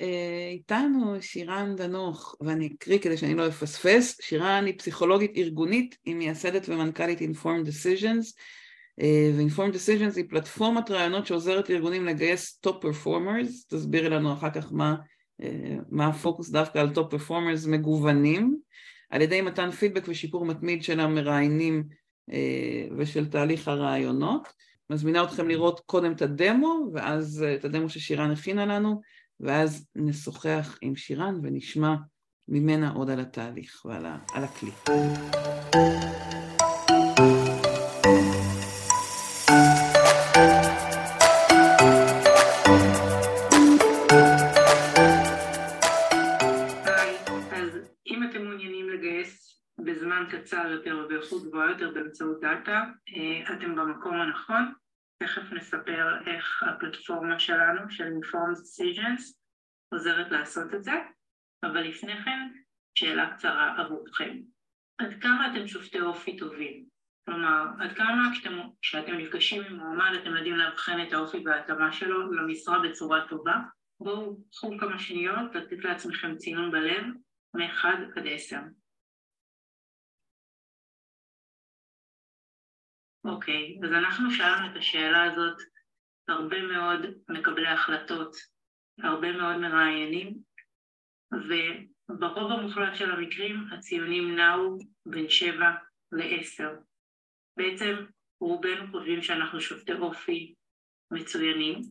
אה, איתנו שירן דנוך, ואני אקריא כדי שאני לא אפספס, שירן היא פסיכולוגית ארגונית, היא מייסדת ומנכ"לית Informed Decisions, אה, ו-Informed Decisions היא פלטפורמת ראיונות שעוזרת לארגונים לגייס top performers, תסבירי לנו אחר כך מה, אה, מה הפוקוס דווקא על top performers מגוונים, על ידי מתן פידבק ושיפור מתמיד של המראיינים ושל תהליך הראיונות. מזמינה אתכם לראות קודם את הדמו, ואז את הדמו ששירן הכינה לנו, ואז נשוחח עם שירן ונשמע ממנה עוד על התהליך ועל הכלי. קצר יותר ובאיכות גבוהה יותר באמצעות דאטה, אה, אתם במקום הנכון. תכף נספר איך הפלטפורמה שלנו, של Informed Decisions, עוזרת לעשות את זה, אבל לפני כן, שאלה קצרה עבורכם. עד כמה אתם שופטי אופי טובים? כלומר, עד כמה כשאתם, כשאתם נפגשים עם מועמד אתם יודעים לאבחן את האופי וההתאמה שלו למשרה בצורה טובה? בואו קחו כמה שניות לתת לעצמכם צינון בלב מ-1 עד 10. אוקיי, אז אנחנו שאלנו את השאלה הזאת הרבה מאוד מקבלי החלטות, הרבה מאוד מראיינים, וברוב המוחלט של המקרים הציונים נעו בין שבע לעשר. בעצם רובנו חושבים שאנחנו שופטי אופי מצוינים,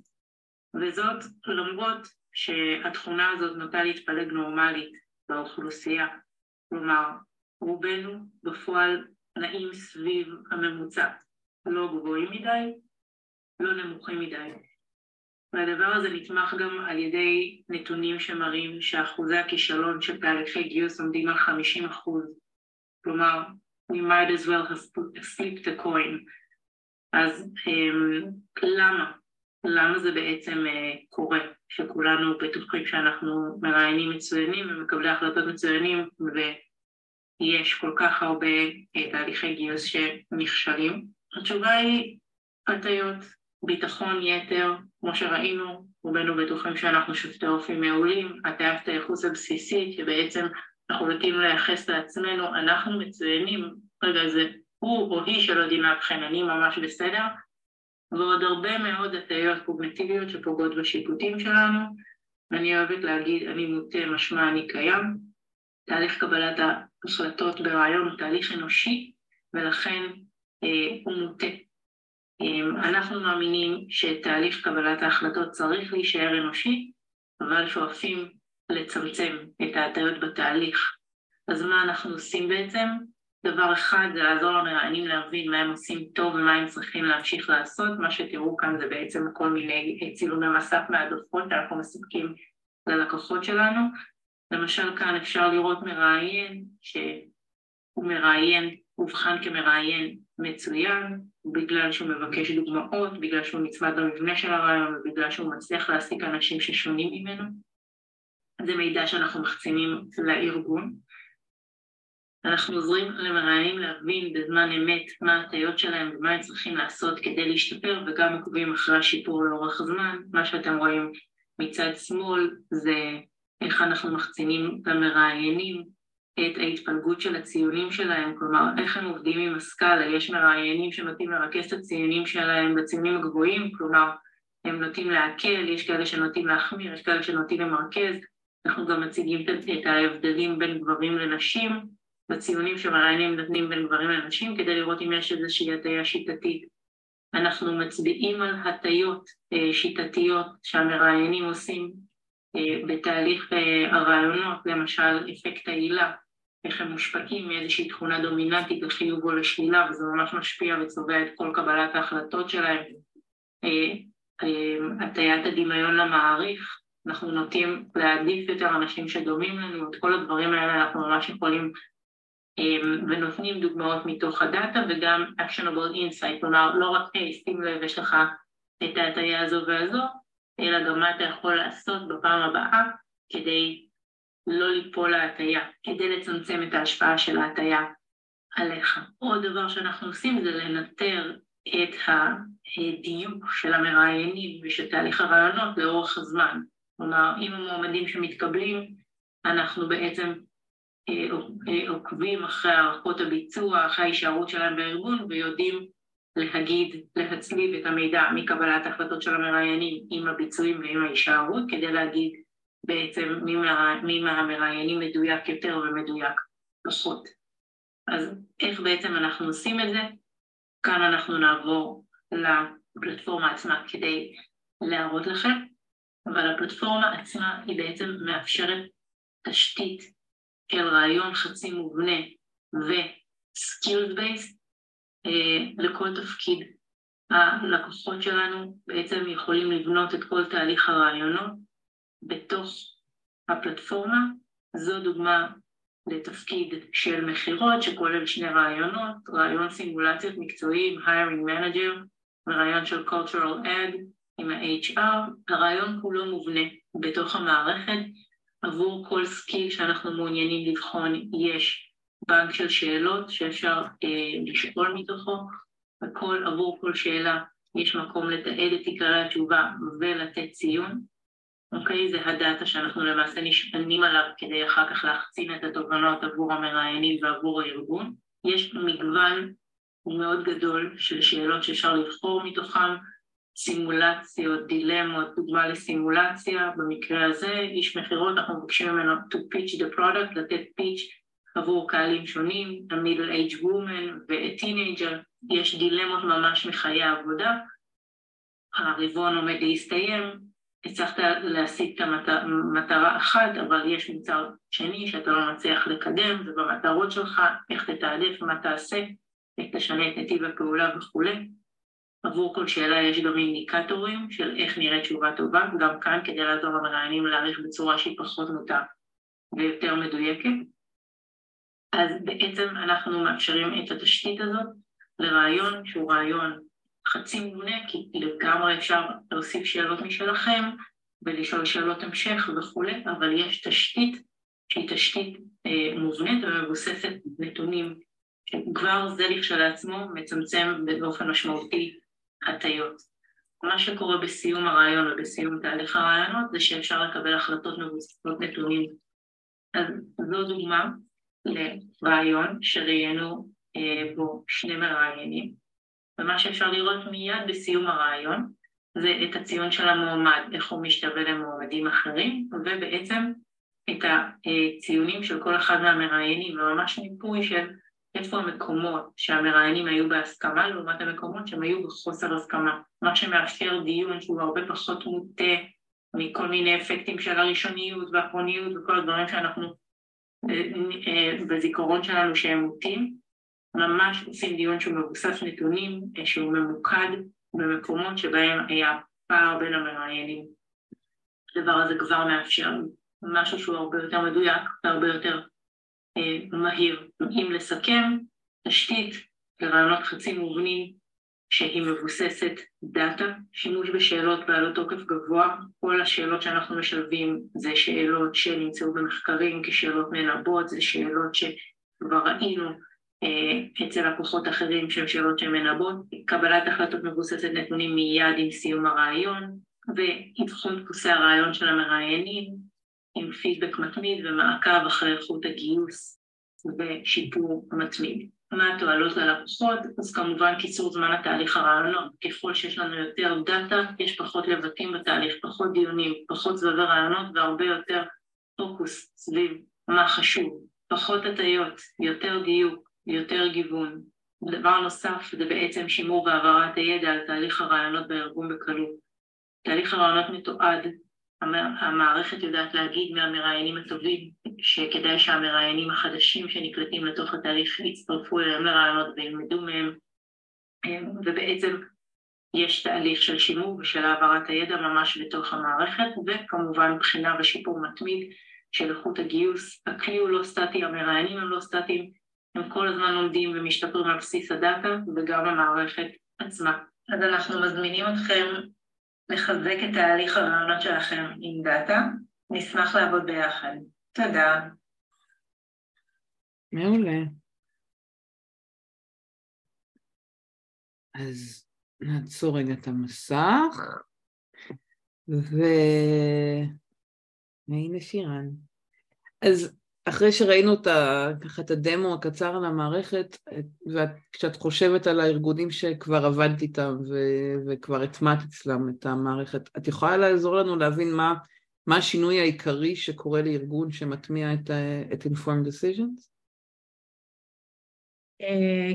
וזאת למרות שהתכונה הזאת נוטה להתפלג נורמלית באוכלוסייה. כלומר, רובנו בפועל נעים סביב הממוצע, לא גבוהים מדי, לא נמוכים מדי. והדבר הזה נתמך גם על ידי נתונים שמראים שאחוזי הכישלון של תהליכי גיוס עומדים על 50 אחוז. כלומר, we might as well have flipped a coin. אז um, למה? למה זה בעצם uh, קורה? שכולנו בטוחים שאנחנו מראיינים מצוינים ומקבלי החלטות מצוינים ויש כל כך הרבה uh, תהליכי גיוס שנכשלים? התשובה היא הטיות, ביטחון יתר, כמו שראינו, רובנו בטוחים שאנחנו שופטי אופי מעולים, הטיית הייחוס הבסיסית שבעצם אנחנו נוטים לייחס לעצמנו, אנחנו מצוינים, רגע זה הוא או היא שלא יודעים לאבחן, אני ממש בסדר, ועוד הרבה מאוד הטיות קוגנטיביות שפוגעות בשיפוטים שלנו, ואני אוהבת להגיד אני מוטה משמע אני קיים, תהליך קבלת ההחלטות ברעיון הוא תהליך אנושי ולכן אה, הוא מוטה. אה, אנחנו מאמינים שתהליך קבלת ההחלטות צריך להישאר אנושי, אבל שואפים לצמצם את ההטיות בתהליך. אז מה אנחנו עושים בעצם? דבר אחד זה לעזור למראיינים להבין מה הם עושים טוב ומה הם צריכים להמשיך לעשות, מה שתראו כאן זה בעצם כל מיני צילומי מסך מהדוחות שאנחנו מספקים ללקוחות שלנו. למשל כאן אפשר לראות מראיין שהוא מראיין, אובחן כמראיין מצוין, בגלל שהוא מבקש דוגמאות, בגלל שהוא נצמד למבנה של הרעיון ובגלל שהוא מצליח להעסיק אנשים ששונים ממנו. זה מידע שאנחנו מחצינים לארגון. אנחנו עוזרים למראיינים להבין בזמן אמת מה ההטיות שלהם ומה הם צריכים לעשות כדי להשתפר וגם עוקבים אחרי השיפור לאורך זמן. מה שאתם רואים מצד שמאל זה איך אנחנו מחצינים למראיינים את ההתפלגות של הציונים שלהם, כלומר איך הם עובדים עם הסקאלה, יש מראיינים שנוטים לרכז את הציונים שלהם בציונים הגבוהים, כלומר הם נוטים להקל, יש כאלה שנוטים להחמיר, יש כאלה שנוטים למרכז, אנחנו גם מציגים את ההבדלים בין גברים לנשים, בציונים שמראיינים נותנים בין גברים לנשים, כדי לראות אם יש איזושהי הטיה שיטתית. אנחנו מצביעים על הטיות אה, שיטתיות שהמראיינים עושים בתהליך אה, הרעיונות, למשל אפקט העילה, איך הם מושפעים מאיזושהי תכונה דומיננטית לחיוב או לשלילה וזה ממש משפיע וצובע את כל קבלת ההחלטות שלהם. הטיית הדמיון למעריך, אנחנו נוטים להעדיף יותר אנשים שדומים לנו, את כל הדברים האלה אנחנו ממש יכולים ונותנים דוגמאות מתוך הדאטה וגם actionable insight, כלומר לא רק היי, שים לב, יש לך את ההטייה הזו והזו, אלא גם מה אתה יכול לעשות בפעם הבאה כדי לא ליפול להטייה, כדי לצמצם את ההשפעה של ההטייה עליך. עוד דבר שאנחנו עושים זה לנטר את הדיוק של המראיינים ושל תהליך הרעיונות לאורך הזמן. כלומר, עם המועמדים שמתקבלים, אנחנו בעצם עוקבים אחרי הערכות הביצוע, אחרי ההישארות שלהם בארגון ויודעים להגיד, להצליב את המידע מקבלת ההחלטות של המראיינים עם הביצועים ועם ההישארות כדי להגיד בעצם מי, מה, מי מהמראיינים מדויק יותר ומדויק פחות. אז איך בעצם אנחנו עושים את זה? כאן אנחנו נעבור לפלטפורמה עצמה כדי להראות לכם, אבל הפלטפורמה עצמה היא בעצם מאפשרת תשתית של רעיון חצי מובנה ו-skills based לכל תפקיד. הלקוחות שלנו בעצם יכולים לבנות את כל תהליך הרעיונות בתוך הפלטפורמה. זו דוגמה לתפקיד של מכירות שכולל שני רעיונות, רעיון סימולציות מקצועיים, hiring manager, וריאיון של cultural add עם ה-HR. הריאיון כולו מובנה בתוך המערכת, עבור כל skill שאנחנו מעוניינים לבחון יש בנק של שאלות שאפשר אה, לשאול מתוכו, וכל, עבור כל שאלה יש מקום לתעד את עיקרי התשובה ולתת ציון. אוקיי? זה ה data שאנחנו למעשה נשענים עליו כדי אחר כך להחצין את התובנות עבור המראיינים ועבור הארגון. יש מגוון מאוד גדול של שאלות שאפשר לבחור מתוכם, סימולציות, דילמות, דוגמה לסימולציה, במקרה הזה איש מכירות אנחנו מבקשים ממנו to pitch the product, לתת pitch עבור קהלים שונים, ה-middle age woman ו-teenager, יש דילמות ממש מחיי העבודה, הרבעון עומד להסתיים, הצלחת להשיג את המטרה אחת, אבל יש מוצר שני שאתה לא מצליח לקדם, ובמטרות שלך, איך תתעדף, מה תעשה, איך תשנה את נתיב הפעולה וכולי. עבור כל שאלה יש גם אינדיקטורים של איך נראית תשובה טובה, גם כאן כדי לעזור למראיינים להעריך בצורה שהיא פחות מוטה ויותר מדויקת. אז בעצם אנחנו מאפשרים את התשתית הזאת לרעיון שהוא רעיון חצי מובנה, כי לגמרי אפשר להוסיף שאלות משלכם ולשאול שאלות המשך וכולי, אבל יש תשתית שהיא תשתית אה, מובנית ומבוססת נתונים, שכבר זה לכשלעצמו מצמצם באופן משמעותי הטיות. מה שקורה בסיום הרעיון ובסיום תהליך הרעיונות זה שאפשר לקבל החלטות מבוססות נתונים. אז זו דוגמה לרעיון שראיינו אה, בו שני מראיינים, ומה שאפשר לראות מיד בסיום הרעיון זה את הציון של המועמד, איך הוא משתווה למועמדים אחרים, ובעצם את הציונים של כל אחד מהמראיינים, וממש מיפוי של איפה המקומות שהמראיינים היו בהסכמה לעומת המקומות שהם היו בחוסר הסכמה, מה שמאפשר דיון שהוא הרבה פחות מוטה מכל מיני אפקטים של הראשוניות והאחרוניות וכל הדברים שאנחנו בזיכרון שלנו שהם מוטים, ממש עושים דיון שהוא מבוסס נתונים, אה, שהוא ממוקד במקומות שבהם היה פער בין המראיינים. הדבר הזה כבר מאפשר משהו שהוא הרבה יותר מדויק והרבה יותר אה, מהיר. אם לסכם, תשתית לרעיונות חצי מובנים שהיא מבוססת דאטה, שימוש בשאלות בעלות תוקף גבוה, כל השאלות שאנחנו משלבים זה שאלות שנמצאו במחקרים כשאלות מנבאות, זה שאלות שכבר ראינו אה, אצל לקוחות אחרים שהן שאלות שהן מנבאות, קבלת החלטות מבוססת נתונים מיד עם סיום הרעיון ואבחון דפוסי הרעיון של המראיינים עם פידבק מתמיד ומעקב אחרי איכות הגיוס ושיפור מתמיד. מה התועלות ללקוחות? אז כמובן קיצור זמן התהליך הרעיונות. ככל שיש לנו יותר דאטה, יש פחות לבטים בתהליך, פחות דיונים, פחות סבבי רעיונות והרבה יותר פוקוס סביב מה חשוב, פחות הטיות, יותר דיוק, יותר גיוון. דבר נוסף זה בעצם שימור והעברת הידע על תהליך הרעיונות בארגון בקלות. תהליך הרעיונות מתועד המערכת יודעת להגיד מהמראיינים הטובים שכדאי שהמראיינים החדשים שנקלטים לתוך התהליך יצטרפו אליהם לרעיונות וילמדו מהם ובעצם יש תהליך של שימור ושל העברת הידע ממש בתוך המערכת וכמובן בחינה ושיפור מתמיד של איכות הגיוס. הכלי הוא לא סטטי, המראיינים הם לא סטטיים, הם כל הזמן לומדים ומשתפרים על בסיס הדאטה וגם המערכת עצמה. אז אנחנו מזמינים אתכם לחזק את תהליך הרעיונות שלכם עם דאטה. נשמח לעבוד ביחד. תודה. מעולה. אז נעצור רגע את המסך, ו... הנה שירן. אז אחרי שראינו את, ה, ככה, את הדמו הקצר על המערכת, וכשאת חושבת על הארגונים שכבר עבדת איתם ו, וכבר הטמעת אצלם את המערכת, את יכולה לעזור לנו להבין מה, מה השינוי העיקרי שקורה לארגון שמטמיע את, את Informed Decisions? אה,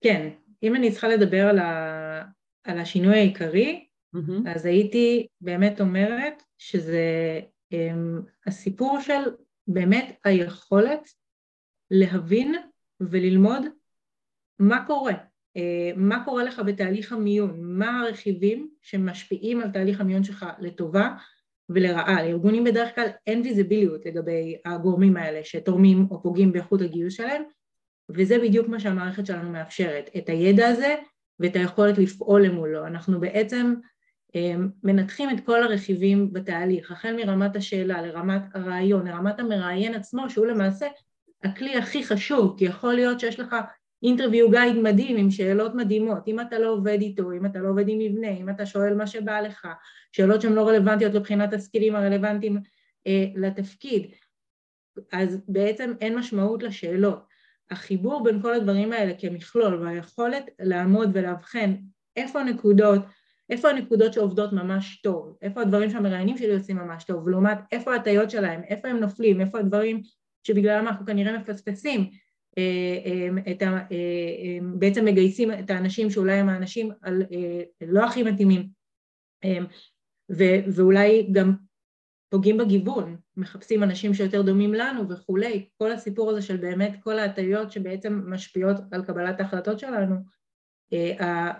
כן, אם אני צריכה לדבר על, ה, על השינוי העיקרי, mm-hmm. אז הייתי באמת אומרת שזה um, הסיפור של באמת היכולת להבין וללמוד מה קורה, uh, מה קורה לך בתהליך המיון, מה הרכיבים שמשפיעים על תהליך המיון שלך לטובה ולרעה. לארגונים בדרך כלל אין ויזיביליות לגבי הגורמים האלה שתורמים או פוגעים באיכות הגיוס שלהם, וזה בדיוק מה שהמערכת שלנו מאפשרת, את הידע הזה ואת היכולת לפעול למולו. אנחנו בעצם מנתחים את כל הרכיבים בתהליך, החל מרמת השאלה לרמת הרעיון, לרמת המראיין עצמו, שהוא למעשה הכלי הכי חשוב, כי יכול להיות שיש לך אינטרוויו גייד מדהים עם שאלות מדהימות, אם אתה לא עובד איתו, אם אתה לא עובד עם מבנה, אם אתה שואל מה שבא לך, שאלות שהן לא רלוונטיות לבחינת הסקילים הרלוונטיים אה, לתפקיד, אז בעצם אין משמעות לשאלות. החיבור בין כל הדברים האלה כמכלול והיכולת לעמוד ולאבחן איפה הנקודות, איפה הנקודות שעובדות ממש טוב, איפה הדברים שהמראיינים שלי עושים ממש טוב, לעומת איפה ההטיות שלהם, איפה הם נופלים, איפה הדברים שבגללם אנחנו כנראה מפספסים אה, אה, את ה, אה, בעצם מגייסים את האנשים שאולי הם האנשים לא הכי מתאימים. ואולי גם פוגעים בגיוון, מחפשים אנשים שיותר דומים לנו וכולי, כל הסיפור הזה של באמת כל ההטיות שבעצם משפיעות על קבלת ההחלטות שלנו,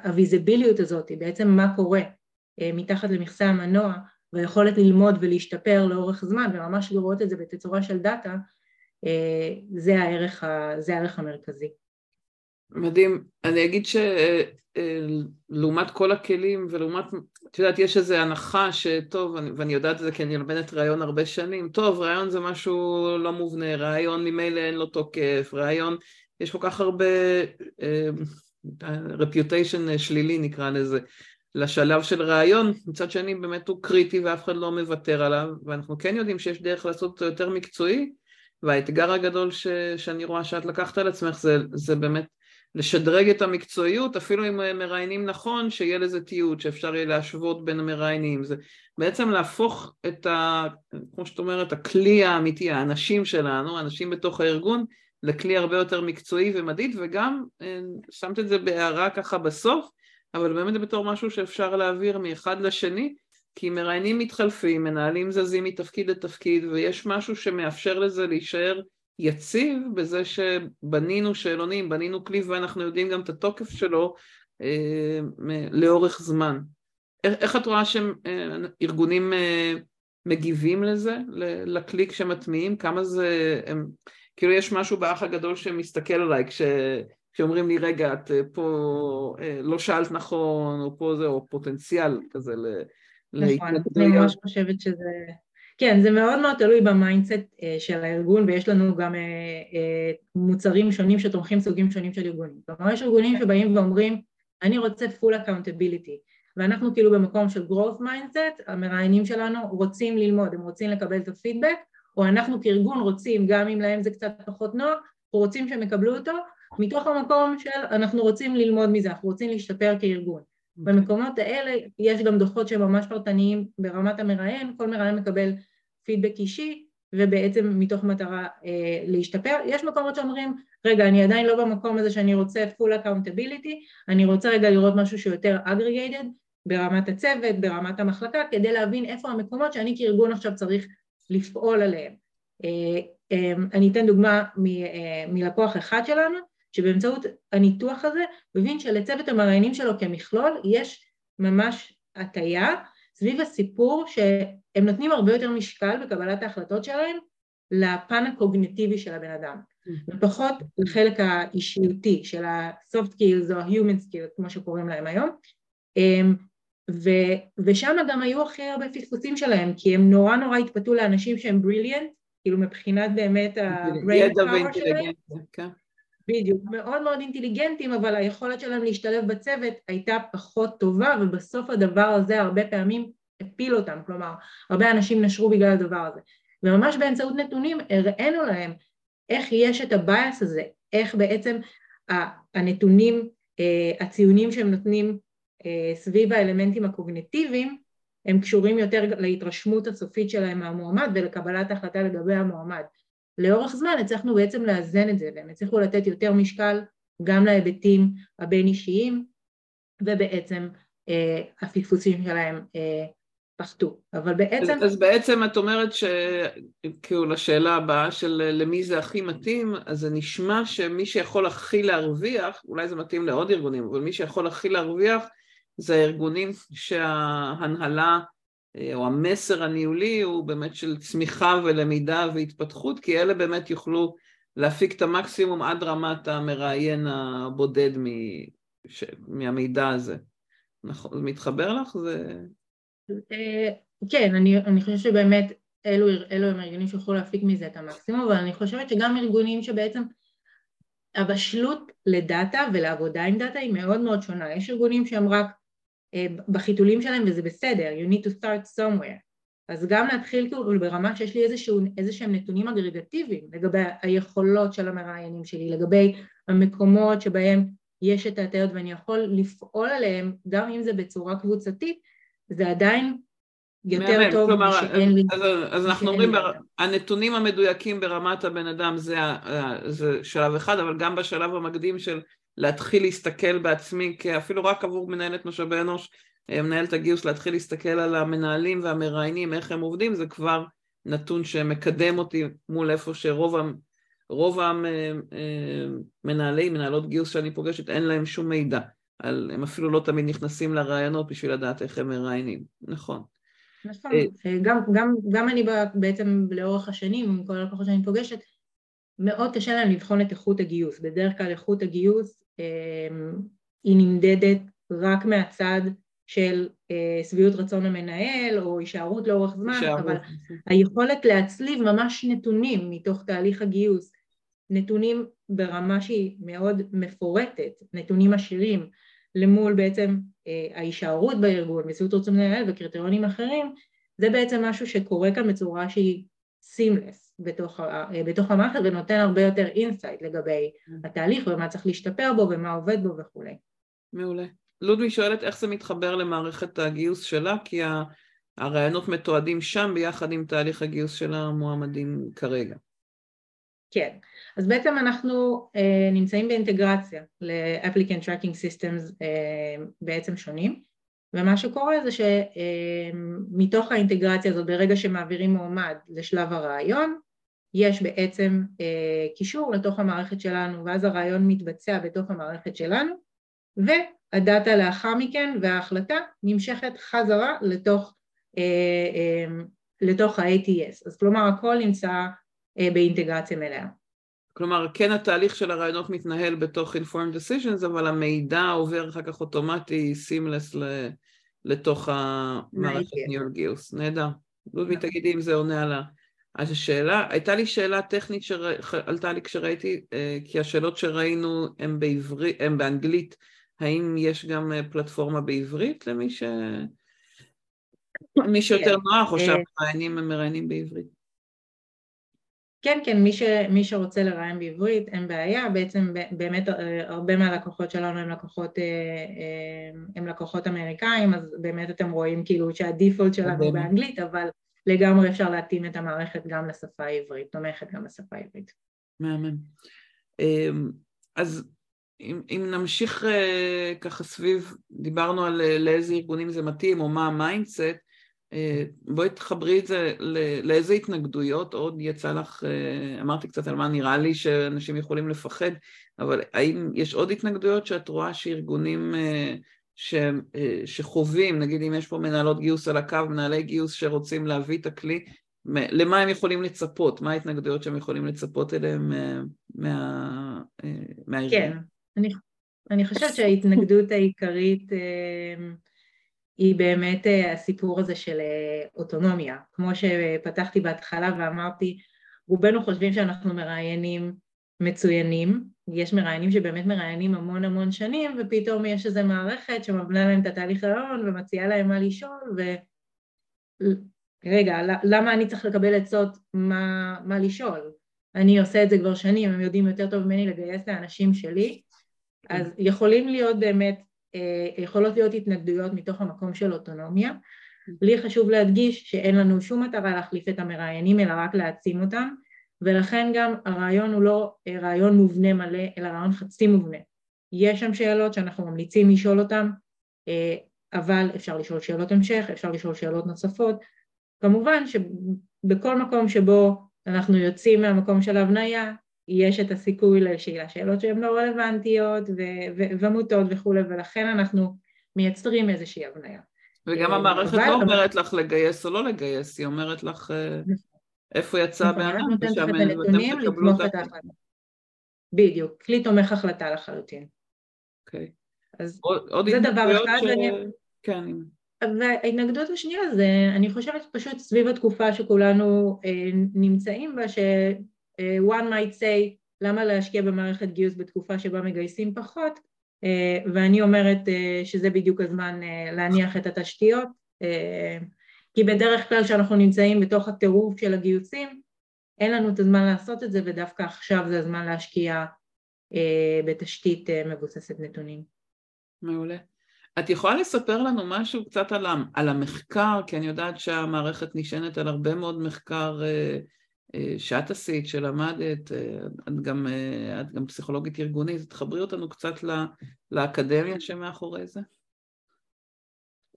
הוויזיביליות הזאת, בעצם מה קורה מתחת למכסה המנוע והיכולת ללמוד ולהשתפר לאורך זמן וממש לראות את זה בתצורה של דאטה, זה הערך, זה הערך המרכזי. מדהים. אני אגיד שלעומת כל הכלים ולעומת, את יודעת, יש איזו הנחה שטוב, ואני יודעת את זה כי אני לומדת רעיון הרבה שנים, טוב, רעיון זה משהו לא מובנה, רעיון ממילא אין לו תוקף, רעיון, יש כל כך הרבה רפיוטיישן uh, שלילי נקרא לזה, לשלב של רעיון, מצד שני באמת הוא קריטי ואף אחד לא מוותר עליו, ואנחנו כן יודעים שיש דרך לעשות אותו יותר מקצועי, והאתגר הגדול ש, שאני רואה שאת לקחת על עצמך זה, זה באמת לשדרג את המקצועיות, אפילו אם מראיינים נכון, שיהיה לזה תיעוד, שאפשר יהיה להשוות בין המראיינים. זה בעצם להפוך את ה... כמו שאת אומרת, הכלי האמיתי, האנשים שלנו, האנשים בתוך הארגון, לכלי הרבה יותר מקצועי ומדיד, וגם אה, שמת את זה בהערה ככה בסוף, אבל באמת בתור משהו שאפשר להעביר מאחד לשני, כי מראיינים מתחלפים, מנהלים זזים מתפקיד לתפקיד, ויש משהו שמאפשר לזה להישאר יציב בזה שבנינו שאלונים, בנינו כלי ואנחנו יודעים גם את התוקף שלו אה, לאורך זמן. איך, איך את רואה שארגונים אה, מגיבים לזה, לכלי כשמטמיעים? כמה זה... הם, כאילו יש משהו באח הגדול שמסתכל עליי כש... כשאומרים לי רגע את אה, פה אה, לא שאלת נכון או פה זה או פוטנציאל כזה נכון, אני ממש חושבת שזה... כן, זה מאוד מאוד תלוי ב mindset אה, של הארגון ויש לנו גם מוצרים שונים שתומכים סוגים שונים של ארגונים. כלומר יש ארגונים שבאים ואומרים אני רוצה full accountability ואנחנו כאילו במקום של growth mindset, המראיינים שלנו רוצים ללמוד, הם רוצים לקבל את הפידבק או אנחנו כארגון רוצים, גם אם להם זה קצת פחות נוח, אנחנו רוצים שהם יקבלו אותו מתוך המקום של אנחנו רוצים ללמוד מזה, אנחנו רוצים להשתפר כארגון. במקומות האלה יש גם דוחות שהם ממש פרטניים ברמת המראיין, כל מראיין מקבל פידבק אישי ובעצם מתוך מטרה אה, להשתפר. יש מקומות שאומרים, רגע, אני עדיין לא במקום הזה שאני רוצה full accountability, אני רוצה רגע לראות משהו שיותר aggregated ברמת הצוות, ברמת המחלקה, כדי להבין איפה המקומות שאני כארגון עכשיו צריך לפעול עליהם. אה, אה, אני אתן דוגמה אה, מלקוח אחד שלנו, שבאמצעות הניתוח הזה מבין שלצוות המראיינים שלו כמכלול יש ממש הטיה סביב הסיפור שהם נותנים הרבה יותר משקל בקבלת ההחלטות שלהם לפן הקוגניטיבי של הבן אדם mm-hmm. ופחות לחלק האישיותי של ה-soft skills או ה-human skills כמו שקוראים להם היום ו- ושם גם היו הכי הרבה פספוסים שלהם כי הם נורא נורא התפתו לאנשים שהם בריליאנט כאילו מבחינת באמת ה-brain power שלהם כן. בדיוק, מאוד מאוד אינטליגנטים, אבל היכולת שלהם להשתלב בצוות הייתה פחות טובה, ובסוף הדבר הזה הרבה פעמים הפיל אותם, כלומר הרבה אנשים נשרו בגלל הדבר הזה. וממש באמצעות נתונים הראינו להם איך יש את הבייס הזה, איך בעצם הנתונים, אה, הציונים שהם נותנים סביב האלמנטים הקוגנטיביים הם קשורים יותר להתרשמות הסופית שלהם מהמועמד ולקבלת ההחלטה לגבי המועמד. לאורך זמן הצלחנו בעצם לאזן את זה והם הצליחו לתת יותר משקל גם להיבטים הבין אישיים ובעצם אה, הפספוסים שלהם אה, פחתו, אבל בעצם... אז, אז בעצם את אומרת שכאילו לשאלה הבאה של למי זה הכי מתאים, אז זה נשמע שמי שיכול הכי להרוויח, אולי זה מתאים לעוד ארגונים, אבל מי שיכול הכי להרוויח זה הארגונים שההנהלה אה, או המסר הניהולי הוא באמת של צמיחה ולמידה והתפתחות, כי אלה באמת יוכלו להפיק את המקסימום עד רמת המראיין הבודד מהמידע הזה. נכון, זה מתחבר לך? זה... אה, כן, אני, אני חושבת שבאמת אלו, אלו הם ארגונים שיוכלו להפיק מזה את המקסימום, אבל אני חושבת שגם ארגונים שבעצם הבשלות לדאטה ולעבודה עם דאטה היא מאוד מאוד שונה. יש ארגונים שהם רק בחיתולים שלהם וזה בסדר, you need to start somewhere. אז גם להתחיל כאילו ברמה שיש לי איזשהו, איזה שהם נתונים אגרגטיביים לגבי היכולות של המראיינים שלי, לגבי המקומות שבהם יש את ההטיות ואני יכול לפעול עליהם, גם אם זה בצורה קבוצתית, זה עדיין יותר מעניין, טוב כלומר, משאין לי... אז, אז אנחנו אומרים, בר... הנתונים המדויקים ברמת הבן אדם זה, זה שלב אחד, אבל גם בשלב המקדים של להתחיל להסתכל בעצמי, אפילו רק עבור מנהלת משאבי אנוש, אה, מנהלת הגיוס, להתחיל להסתכל על המנהלים והמראיינים, איך הם עובדים, זה כבר נתון שמקדם אותי מול איפה שרוב רוב המנהלי, מנהלות גיוס שאני פוגשת, אין להם שום מידע. על, הם אפילו לא תמיד נכנסים לרעיונות בשביל לדעת איך הם מראיינים, נכון. נכון, אה, גם, גם, גם אני בעצם לאורך השנים, עם כל הלקוחות שאני פוגשת, מאוד קשה להם לבחון את איכות הגיוס. בדרך כלל איכות הגיוס אה, היא נמדדת רק מהצד של אה, שביעות רצון המנהל או הישארות לאורך זמן, הישארות. אבל היכולת להצליב ממש נתונים מתוך תהליך הגיוס, נתונים ברמה שהיא מאוד מפורטת, נתונים עשירים, למול בעצם אה, ההישארות בארגון, שביעות רצון המנהל וקריטריונים אחרים, זה בעצם משהו שקורה כאן בצורה שהיא seamless בתוך, אה, בתוך המערכת ונותן הרבה יותר insight לגבי mm. התהליך ומה צריך להשתפר בו ומה עובד בו וכולי. מעולה. לודמי שואלת איך זה מתחבר למערכת הגיוס שלה, כי הראיונות מתועדים שם ביחד עם תהליך הגיוס של המועמדים כרגע. כן, אז בעצם אנחנו uh, נמצאים באינטגרציה ל-applicant tracking systems uh, בעצם שונים ומה שקורה זה שמתוך uh, האינטגרציה הזאת ברגע שמעבירים מועמד לשלב הרעיון יש בעצם uh, קישור לתוך המערכת שלנו ואז הרעיון מתבצע בתוך המערכת שלנו ו... הדאטה לאחר מכן וההחלטה נמשכת חזרה לתוך, אה, אה, לתוך ה-ATS, אז כלומר הכל נמצא אה, באינטגרציה מלאה. כלומר כן התהליך של הרעיונות מתנהל בתוך informed decisions אבל המידע עובר אחר כך אוטומטי seamless לתוך המערכת ניהול גיוס, נהדר. נכון. תגידי אם זה עונה על ה... אז השאלה, הייתה לי שאלה טכנית שעלתה לי כשראיתי, כי השאלות שראינו הן בעברית, הן באנגלית, האם יש גם אה, פלטפורמה בעברית למי ש... מי שיותר כן. נוח, או אה, שהמראיינים הם מראיינים בעברית? כן, כן, מי, ש, מי שרוצה לראיין בעברית, אין בעיה, בעצם באמת אה, הרבה מהלקוחות שלנו הם לקוחות, הם לקוחות אמריקאים, אז באמת אתם רואים כאילו שה default שלנו באנגלית, אבל לגמרי אפשר להתאים את המערכת גם לשפה העברית, תומכת גם לשפה העברית. מהמם. אמ, אז אם, אם נמשיך uh, ככה סביב, דיברנו על uh, לאיזה ארגונים זה מתאים או מה ה mindset, uh, בואי תחברי את זה לאיזה התנגדויות עוד יצא לך, אמרתי קצת על מה נראה לי שאנשים יכולים לפחד, אבל האם יש עוד התנגדויות שאת רואה שארגונים ש, uh, שחווים, נגיד אם יש פה מנהלות גיוס על הקו, מנהלי גיוס שרוצים להביא את הכלי, למה הם יכולים לצפות, מה ההתנגדויות שהם יכולים לצפות אליהם מה, מהארגון? כן, אני, אני חושבת שההתנגדות העיקרית אה, היא באמת אה, הסיפור הזה של אה, אוטונומיה. כמו שפתחתי בהתחלה ואמרתי, רובנו חושבים שאנחנו מראיינים מצוינים, יש מראיינים שבאמת מראיינים המון המון שנים ופתאום יש איזו מערכת שמבנה להם את התהליך הרעיון ומציעה להם מה לשאול ו... רגע, למה אני צריך לקבל עצות מה, מה לשאול? אני עושה את זה כבר שנים, הם יודעים יותר טוב ממני לגייס לאנשים שלי, כן. אז יכולים להיות באמת, אה, יכולות להיות התנגדויות מתוך המקום של אוטונומיה. לי חשוב להדגיש שאין לנו שום מטרה להחליף את המראיינים, אלא רק להעצים אותם, ולכן גם הרעיון הוא לא אה, רעיון מובנה מלא, אלא רעיון חצי מובנה. יש שם שאלות שאנחנו ממליצים לשאול אותן, אה, אבל אפשר לשאול שאלות המשך, אפשר לשאול שאלות נוספות. כמובן שבכל מקום שבו אנחנו יוצאים מהמקום של הבניה, יש את הסיכוי לשאלה שאלות שהן לא רלוונטיות ומוטות וכולי, ולכן אנחנו מייצרים איזושהי הבניה. וגם אה, המערכת לא אומרת לך לגייס או לא לגייס, היא אומרת לך נכון. איפה יצא הבן אדם, ושם אתם תקבלו את ההחלטה. בדיוק, כלי תומך החלטה לחלוטין. אוקיי. אז זה דבר אחד. כן. וההתנגדות השנייה זה, אני חושבת פשוט סביב התקופה שכולנו אה, נמצאים בה, ש- אה, might say למה להשקיע במערכת גיוס בתקופה שבה מגייסים פחות, אה, ואני אומרת אה, שזה בדיוק הזמן אה, להניח את התשתיות, אה, כי בדרך כלל כשאנחנו נמצאים בתוך הטירוף של הגיוסים, אין לנו את הזמן לעשות את זה, ודווקא עכשיו זה הזמן להשקיע אה, בתשתית אה, מבוססת נתונים. מעולה. את יכולה לספר לנו משהו קצת על, על המחקר, כי אני יודעת שהמערכת נשענת על הרבה מאוד מחקר אה, אה, שאת עשית, שלמדת, אה, את גם, את גם פסיכולוגית ארגונית, תחברי אותנו קצת לה, לאקדמיה שמאחורי זה.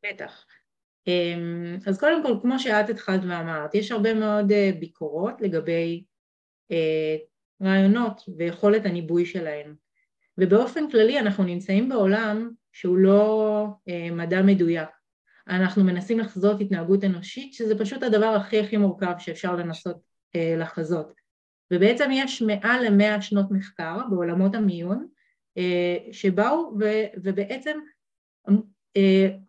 בטח. אמ, אז קודם כל, כמו שאת התחלת ואמרת, יש הרבה מאוד ביקורות לגבי רעיונות ויכולת הניבוי שלהם. ובאופן כללי אנחנו נמצאים בעולם שהוא לא אה, מדע מדויק. אנחנו מנסים לחזות התנהגות אנושית, שזה פשוט הדבר הכי הכי מורכב שאפשר לנסות אה, לחזות. ובעצם יש מעל למאה שנות מחקר בעולמות המיון, אה, שבאו ו, ובעצם אה,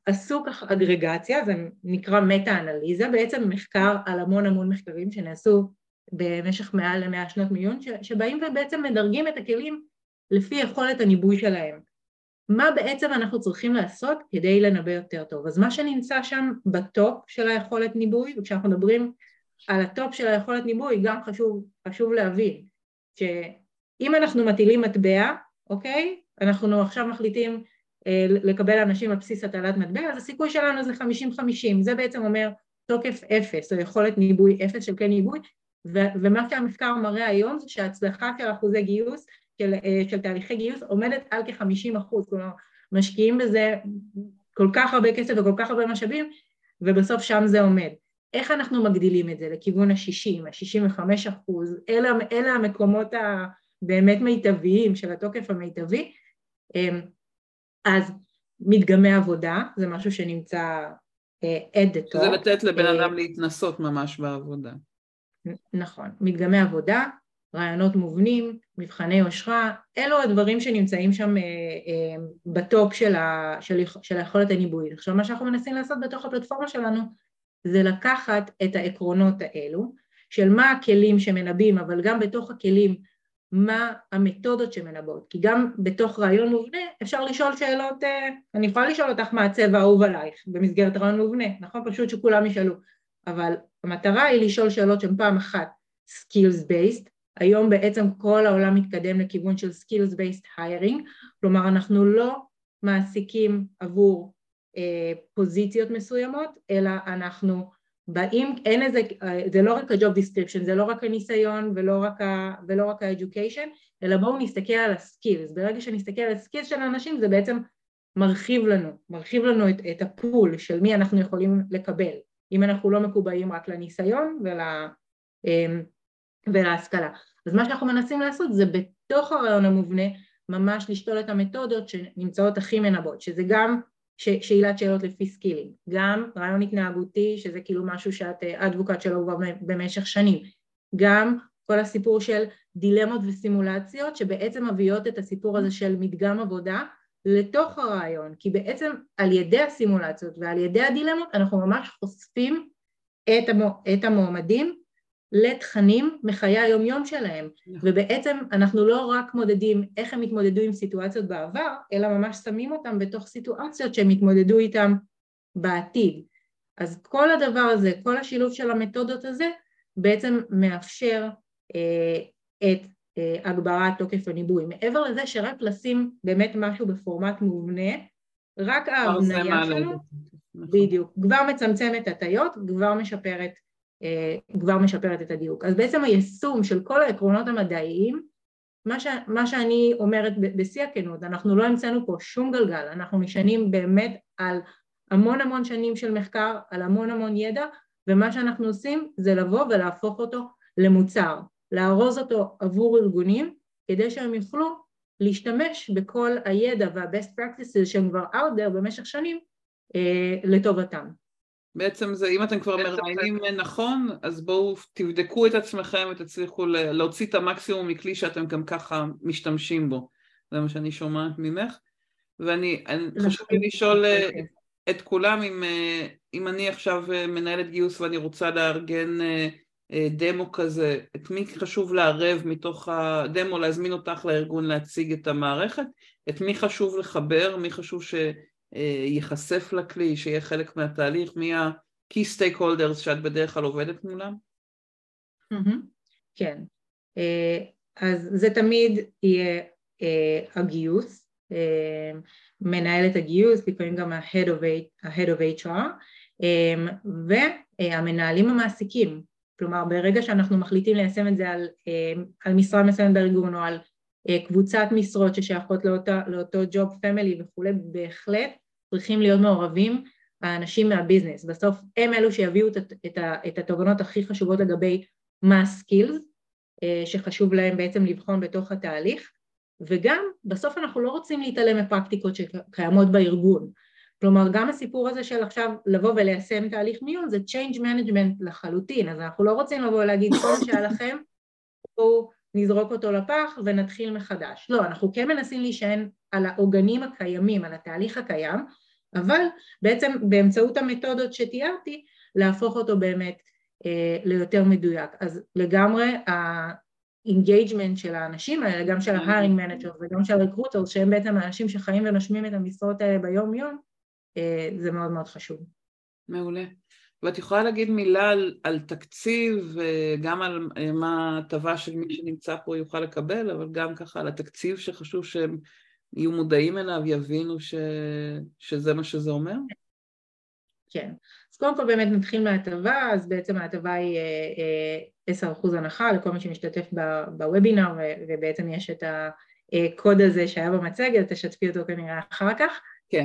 עשו ככה אגרגציה, זה נקרא מטה-אנליזה, בעצם מחקר על המון המון מחקרים שנעשו במשך מעל למאה שנות מיון, שבאים ובעצם מדרגים את הכלים לפי יכולת הניבוי שלהם. מה בעצם אנחנו צריכים לעשות כדי לנבא יותר טוב. אז מה שנמצא שם בטופ של היכולת ניבוי, וכשאנחנו מדברים על ה top של היכולת ניבוי, גם חשוב, חשוב להבין שאם אנחנו מטילים מטבע, אוקיי? אנחנו עכשיו מחליטים אה, לקבל אנשים על בסיס הטלת מטבע, אז הסיכוי שלנו זה 50-50, זה בעצם אומר תוקף אפס, או יכולת ניבוי אפס של כלי ניבוי, ו- ומה שהמחקר מראה היום זה שההצלחה של אחוזי גיוס של, אה, של תהליכי גיוס עומדת על כ-50 אחוז, כלומר משקיעים בזה כל כך הרבה כסף וכל כך הרבה משאבים ובסוף שם זה עומד. איך אנחנו מגדילים את זה לכיוון ה-60, ה-65 אחוז, אלה, אלה המקומות הבאמת מיטביים של התוקף המיטבי, אמ, אז מדגמי עבודה זה משהו שנמצא at the top. זה לתת לבן אה, אדם להתנסות ממש בעבודה. נכון, מדגמי עבודה, רעיונות מובנים, מבחני יושרה, אלו הדברים שנמצאים שם אה, אה, בטופ של, ה, של, של היכולת הניבוי. עכשיו מה שאנחנו מנסים לעשות בתוך הפלטפורמה שלנו זה לקחת את העקרונות האלו של מה הכלים שמנבאים, אבל גם בתוך הכלים מה המתודות שמנבאות, כי גם בתוך רעיון מובנה אפשר לשאול שאלות, אה, אני יכולה לשאול אותך מה הצבע האהוב עלייך במסגרת רעיון מובנה, נכון? פשוט שכולם ישאלו, אבל המטרה היא לשאול שאלות שהן פעם אחת skills based, היום בעצם כל העולם מתקדם לכיוון של skills based hiring, כלומר אנחנו לא מעסיקים עבור אה, פוזיציות מסוימות, אלא אנחנו באים, אין איזה, זה לא רק ה-job description, זה לא רק הניסיון ולא רק ה-education, אלא בואו נסתכל על הסקילס, ברגע שנסתכל על הסקילס של האנשים זה בעצם מרחיב לנו, מרחיב לנו את, את הפול של מי אנחנו יכולים לקבל, אם אנחנו לא מקובעים רק לניסיון ול... אה, ולהשכלה. אז מה שאנחנו מנסים לעשות זה בתוך הרעיון המובנה ממש לשתול את המתודות שנמצאות הכי מנבאות, שזה גם שאלת שאלות לפי סקילים, גם רעיון התנהגותי שזה כאילו משהו שאת אדבוקט שלו כבר במשך שנים, גם כל הסיפור של דילמות וסימולציות שבעצם מביאות את הסיפור הזה של מדגם עבודה לתוך הרעיון, כי בעצם על ידי הסימולציות ועל ידי הדילמות אנחנו ממש חושפים את המועמדים לתכנים מחיי היומיום שלהם נכון. ובעצם אנחנו לא רק מודדים איך הם התמודדו עם סיטואציות בעבר אלא ממש שמים אותם בתוך סיטואציות שהם התמודדו איתם בעתיד אז כל הדבר הזה, כל השילוב של המתודות הזה בעצם מאפשר אה, את אה, הגברת תוקף הניבוי. מעבר לזה שרק לשים באמת משהו בפורמט מובנה, רק ההבניה שלו, נכון. בדיוק, כבר מצמצמת הטיות, כבר משפרת, כבר משפרת את הדיוק. אז בעצם היישום של כל העקרונות המדעיים, מה, ש, מה שאני אומרת בשיא הכנות, אנחנו לא המצאנו פה שום גלגל, אנחנו נשענים באמת על המון המון שנים של מחקר, על המון המון ידע, ומה שאנחנו עושים זה לבוא ולהפוך אותו למוצר, לארוז אותו עבור ארגונים כדי שהם יוכלו להשתמש בכל הידע וה-best practices שהם כבר out there במשך שנים אה, לטובתם. בעצם זה, אם אתם כבר מראיינים זה... נכון, אז בואו תבדקו את עצמכם ותצליחו להוציא את המקסימום מכלי שאתם גם ככה משתמשים בו. זה מה שאני שומעת ממך. ואני חשוב לי לשאול אה, אוקיי. את כולם אם, אה, אם אני עכשיו אה, מנהלת גיוס ואני רוצה לארגן דמו כזה, את מי חשוב לערב מתוך הדמו, להזמין אותך לארגון להציג את המערכת, את מי חשוב לחבר, מי חשוב שייחשף לכלי, שיהיה חלק מהתהליך, מי ה-key stakeholders שאת בדרך כלל עובדת מולם? כן, אז זה תמיד יהיה הגיוס, מנהלת הגיוס, לפעמים גם ה-head of HR, והמנהלים המעסיקים, כלומר ברגע שאנחנו מחליטים ליישם את זה על, על משרה מסוימת בארגון או על קבוצת משרות ששייכות לאותו, לאותו ג'וב פמילי וכולי, בהחלט צריכים להיות מעורבים האנשים מהביזנס, בסוף הם אלו שיביאו את, את, את התובנות הכי חשובות לגבי מה הסקילס שחשוב להם בעצם לבחון בתוך התהליך וגם בסוף אנחנו לא רוצים להתעלם מפרקטיקות שקיימות בארגון. כלומר גם הסיפור הזה של עכשיו לבוא וליישם תהליך מיון זה change management לחלוטין. אז אנחנו לא רוצים לבוא ולהגיד כל מה שהיה לכם בואו נזרוק אותו לפח ונתחיל מחדש לא אנחנו כן מנסים להישען על העוגנים הקיימים על התהליך הקיים אבל בעצם באמצעות המתודות שתיארתי להפוך אותו באמת אה, ליותר מדויק אז לגמרי ה engagement של האנשים האלה, גם של ה hiring manager וגם של ה recruiter, שהם בעצם האנשים שחיים ונושמים את המשרות האלה ביום יום, אה, זה מאוד מאוד חשוב. מעולה. ואת יכולה להגיד מילה על, על תקציב, גם על אה, מה ההטבה של מי שנמצא פה יוכל לקבל, אבל גם ככה על התקציב שחשוב שהם יהיו מודעים אליו, יבינו ש, שזה מה שזה אומר? כן. אז קודם כל באמת נתחיל מההטבה, אז בעצם ההטבה היא 10% אה, הנחה לכל מי שמשתתף בוובינר, ובעצם יש את הקוד הזה שהיה במצגת, תשתפי אותו כנראה אחר כך. כן.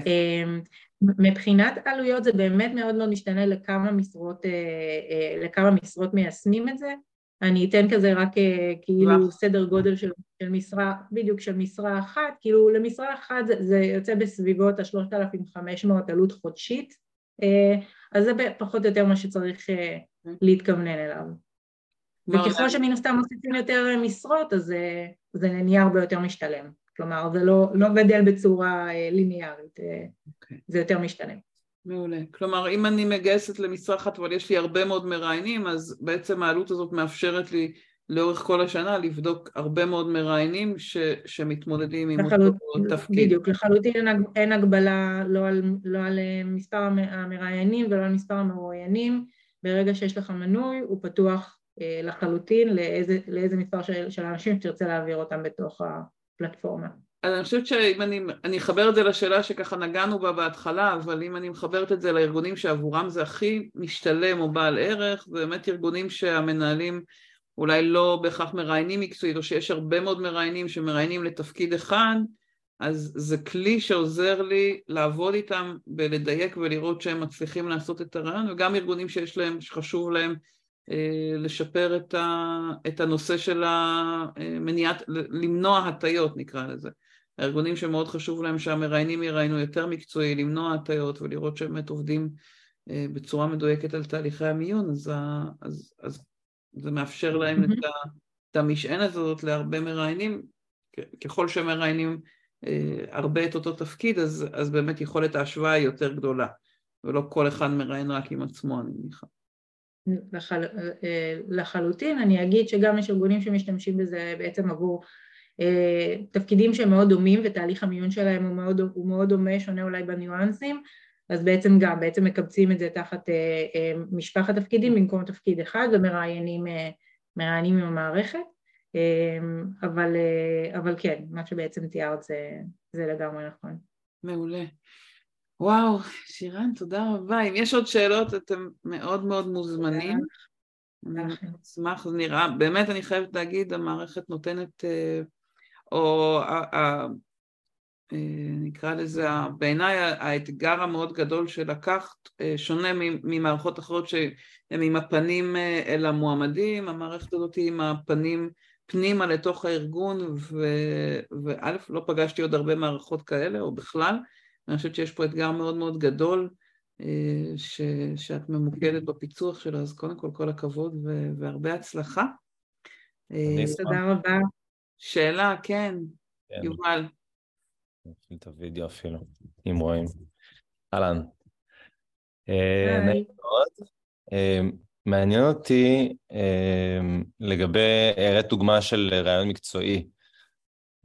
מבחינת עלויות זה באמת מאוד מאוד משתנה לכמה משרות, אה, אה, לכמה משרות מיישמים את זה. אני אתן כזה רק אה, כאילו סדר גודל של, של משרה, בדיוק של משרה אחת, כאילו למשרה אחת זה, זה יוצא בסביבות ה-3,500 עלות חודשית, אז זה פחות או יותר מה שצריך אוקיי. להתכוונן אליו. וככל שמן הסתם מוסיפים יותר משרות אז זה נהיה הרבה יותר משתלם. כלומר זה לא, לא גדל בצורה אה, ליניארית, okay. אה, אוקיי. זה יותר משתנה. מעולה. כלומר, אם אני מגייסת למשרה אחת אבל יש לי הרבה מאוד מראיינים, אז בעצם העלות הזאת מאפשרת לי לאורך כל השנה לבדוק הרבה מאוד מראיינים ש, שמתמודדים עם לחלוט, אותו תפקיד. בדיוק, לחלוטין אין, אין הגבלה לא על, לא על אה, מספר המראיינים ולא על מספר המרואיינים. ברגע שיש לך מנוי, הוא פתוח לחלוטין לאיזה, לאיזה מספר של, של אנשים שתרצה להעביר אותם בתוך ה... פלטפורמה. אני חושבת שאם אני, אני אחבר את זה לשאלה שככה נגענו בה בהתחלה, אבל אם אני מחברת את זה לארגונים שעבורם זה הכי משתלם או בעל ערך, זה באמת ארגונים שהמנהלים אולי לא בהכרח מראיינים מקצועית, או שיש הרבה מאוד מראיינים שמראיינים לתפקיד אחד, אז זה כלי שעוזר לי לעבוד איתם בלדייק ולראות שהם מצליחים לעשות את הרעיון, וגם ארגונים שיש להם, שחשוב להם לשפר את, ה, את הנושא של המניעת, למנוע הטיות נקרא לזה. הארגונים שמאוד חשוב להם שהמראיינים יראיינו יותר מקצועי, למנוע הטיות ולראות שהם באמת עובדים אה, בצורה מדויקת על תהליכי המיון, אז, אז, אז זה מאפשר להם. את, ה, את המשענת הזאת להרבה מראיינים, ככל שמראיינים אה, הרבה את אותו תפקיד, אז, אז באמת יכולת ההשוואה היא יותר גדולה, ולא כל אחד מראיין רק עם עצמו, אני מניחה. לחל, אה, לחלוטין, אני אגיד שגם יש ארגונים שמשתמשים בזה בעצם עבור אה, תפקידים שהם מאוד דומים ותהליך המיון שלהם הוא מאוד, הוא מאוד דומה, שונה אולי בניואנסים, אז בעצם גם, בעצם מקבצים את זה תחת אה, אה, משפחת תפקידים במקום תפקיד אחד ומראיינים אה, מראיינים עם המערכת, אה, אבל, אבל כן, מה שבעצם תיארת זה, זה לגמרי נכון. מעולה. וואו, שירן, תודה רבה. אם יש עוד שאלות, אתם מאוד מאוד מוזמנים. אני אשמח, זה נראה, באמת אני חייבת להגיד, המערכת נותנת, אה, או אה, נקרא לזה, בעיניי האתגר המאוד גדול שלקחת אה, שונה ממערכות אחרות שהן עם הפנים אל המועמדים, המערכת הזאת היא עם הפנים פנימה לתוך הארגון, וא', לא פגשתי עוד הרבה מערכות כאלה, או בכלל, אני חושבת שיש פה אתגר מאוד מאוד גדול אה, ש, שאת ממוקדת בפיצוח שלו, אז קודם כל כל הכבוד ו, והרבה הצלחה. אה, תודה רבה. שאלה, כן, כן. יובל. נפעיל את הוידאו אפילו, אם רואים. אהלן. אה, מעניין אותי לגבי, הראית דוגמה של רעיון מקצועי,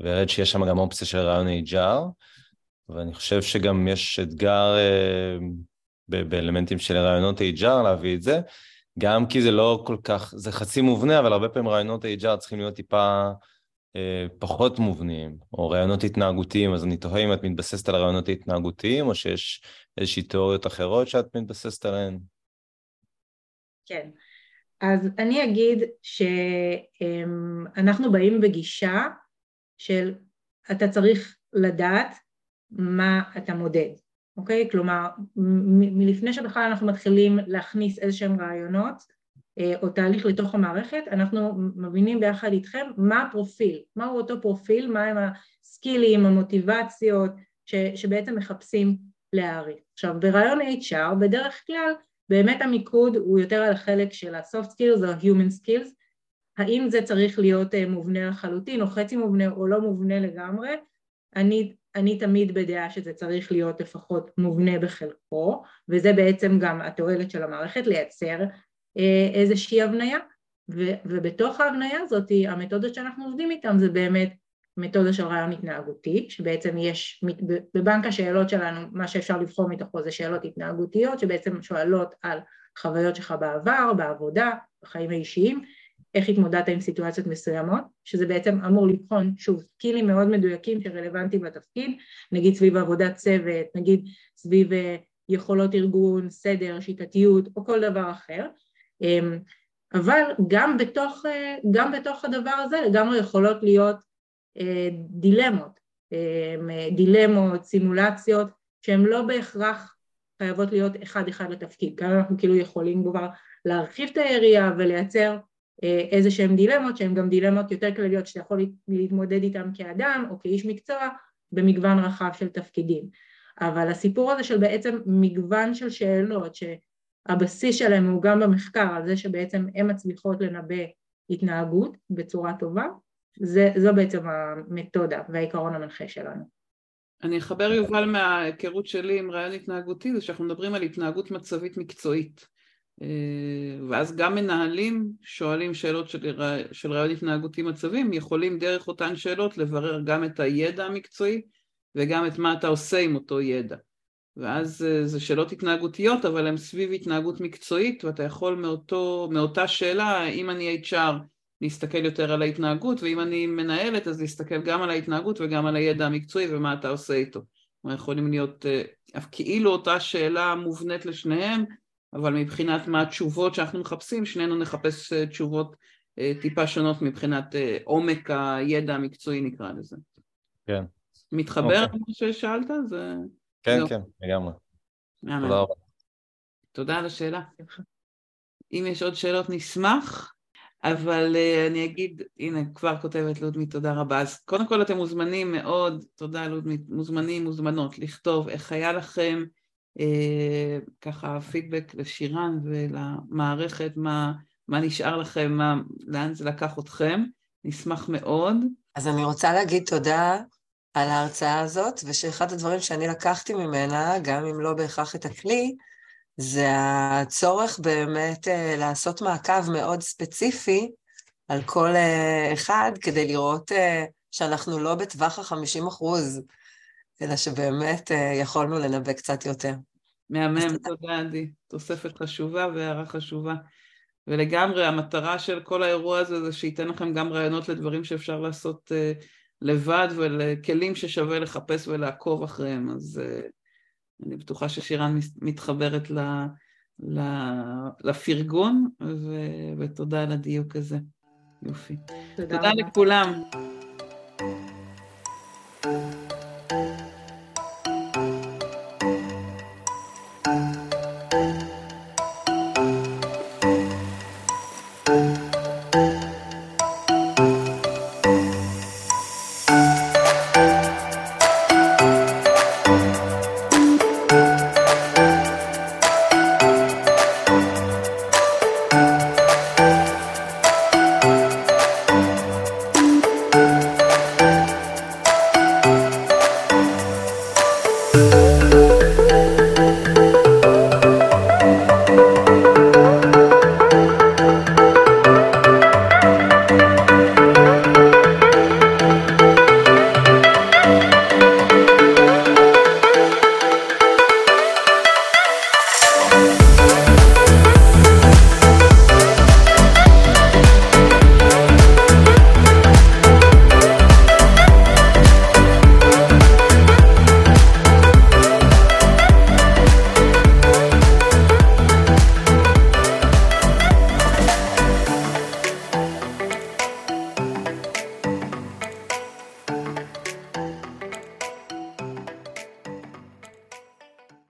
והראית שיש שם גם אופציה של רעיון HR, ואני חושב שגם יש אתגר אה, באלמנטים של רעיונות HR להביא את זה, גם כי זה לא כל כך, זה חצי מובנה, אבל הרבה פעמים רעיונות HR צריכים להיות טיפה אה, פחות מובנים, או רעיונות התנהגותיים, אז אני תוהה אם את מתבססת על הרעיונות ההתנהגותיים, או שיש איזושהי תיאוריות אחרות שאת מתבססת עליהן. כן, אז אני אגיד שאנחנו באים בגישה של אתה צריך לדעת מה אתה מודד, אוקיי? כלומר, מלפני שבכלל אנחנו מתחילים להכניס איזה שהם רעיונות אה, או תהליך לתוך המערכת, אנחנו מבינים ביחד איתכם מה הפרופיל, מהו אותו פרופיל, מהם הסקילים, המוטיבציות ש, שבעצם מחפשים להעריך. עכשיו, ברעיון HR, בדרך כלל, באמת המיקוד הוא יותר על החלק של ה-soft skills או ה-human skills, האם זה צריך להיות אה, מובנה לחלוטין או חצי מובנה או לא מובנה לגמרי, אני אני תמיד בדעה שזה צריך להיות לפחות מובנה בחלקו, וזה בעצם גם התועלת של המערכת, לייצר אה, איזושהי הבניה, ו, ובתוך ההבניה הזאת המתודות שאנחנו עובדים איתן זה באמת מתודה של רעיון התנהגותי, שבעצם יש, בבנק השאלות שלנו, מה שאפשר לבחור מתוכו זה שאלות התנהגותיות, שבעצם שואלות על חוויות שלך בעבר, בעבודה, בחיים האישיים, איך התמודדת עם סיטואציות מסוימות, שזה בעצם אמור לבחון, שוב, סקילים מאוד מדויקים שרלוונטיים לתפקיד, נגיד סביב עבודת צוות, נגיד סביב אה, יכולות ארגון, סדר, שיטתיות או כל דבר אחר, אמ, אבל גם בתוך, אה, גם בתוך הדבר הזה לגמרי יכולות להיות אה, דילמות, אמ, דילמות, סימולציות, שהן לא בהכרח חייבות להיות אחד אחד לתפקיד, גם אנחנו כאילו יכולים כבר להרחיב את היריעה ולייצר איזה שהן דילמות שהן גם דילמות יותר כלליות שאתה יכול להתמודד איתן כאדם או כאיש מקצוע במגוון רחב של תפקידים אבל הסיפור הזה של בעצם מגוון של שאלות שהבסיס שלהם הוא גם במחקר על זה שבעצם הן מצליחות לנבא התנהגות בצורה טובה זה, זו בעצם המתודה והעיקרון המנחה שלנו. אני אחבר יובל מההיכרות שלי עם רעיון התנהגותי זה שאנחנו מדברים על התנהגות מצבית מקצועית אה, ואז גם מנהלים שואלים שאלות של, של רעיון התנהגותי מצבים, יכולים דרך אותן שאלות לברר גם את הידע המקצועי וגם את מה אתה עושה עם אותו ידע. ואז אה, זה שאלות התנהגותיות, אבל הן סביב התנהגות מקצועית, ואתה יכול מאותו, מאותה שאלה, אם אני HR, להסתכל יותר על ההתנהגות, ואם אני מנהלת, אז להסתכל גם על ההתנהגות וגם על הידע המקצועי ומה אתה עושה איתו. כלומר, יכולים להיות, אה, כאילו אותה שאלה מובנית לשניהם, אבל מבחינת מה התשובות שאנחנו מחפשים, שנינו נחפש אה, תשובות אה, טיפה שונות מבחינת אה, עומק הידע המקצועי נקרא לזה. כן. מתחבר אוקיי. למה ששאלת? זה... כן, לא. כן, לגמרי. תודה רבה. תודה על השאלה. אם יש עוד שאלות נשמח, אבל uh, אני אגיד, הנה כבר כותבת לודמי תודה רבה. אז קודם כל אתם מוזמנים מאוד, תודה לודמי, מוזמנים, מוזמנות, לכתוב איך היה לכם, ככה פידבק לשירן ולמערכת, מה, מה נשאר לכם, מה, לאן זה לקח אתכם, נשמח מאוד. אז אני רוצה להגיד תודה על ההרצאה הזאת, ושאחד הדברים שאני לקחתי ממנה, גם אם לא בהכרח את הכלי, זה הצורך באמת אה, לעשות מעקב מאוד ספציפי על כל אה, אחד, כדי לראות שאנחנו לא בטווח ה-50 אחוז, אלא שבאמת יכולנו לנבא קצת יותר. מהמם, תודה עדי. תוספת חשובה והערה חשובה. ולגמרי המטרה של כל האירוע הזה זה שייתן לכם גם רעיונות לדברים שאפשר לעשות uh, לבד ולכלים ששווה לחפש ולעקוב אחריהם, אז uh, אני בטוחה ששירן מתחברת ל, ל, לפרגון, ו, ותודה על הדיוק הזה. יופי. תודה, תודה לכולם. thank you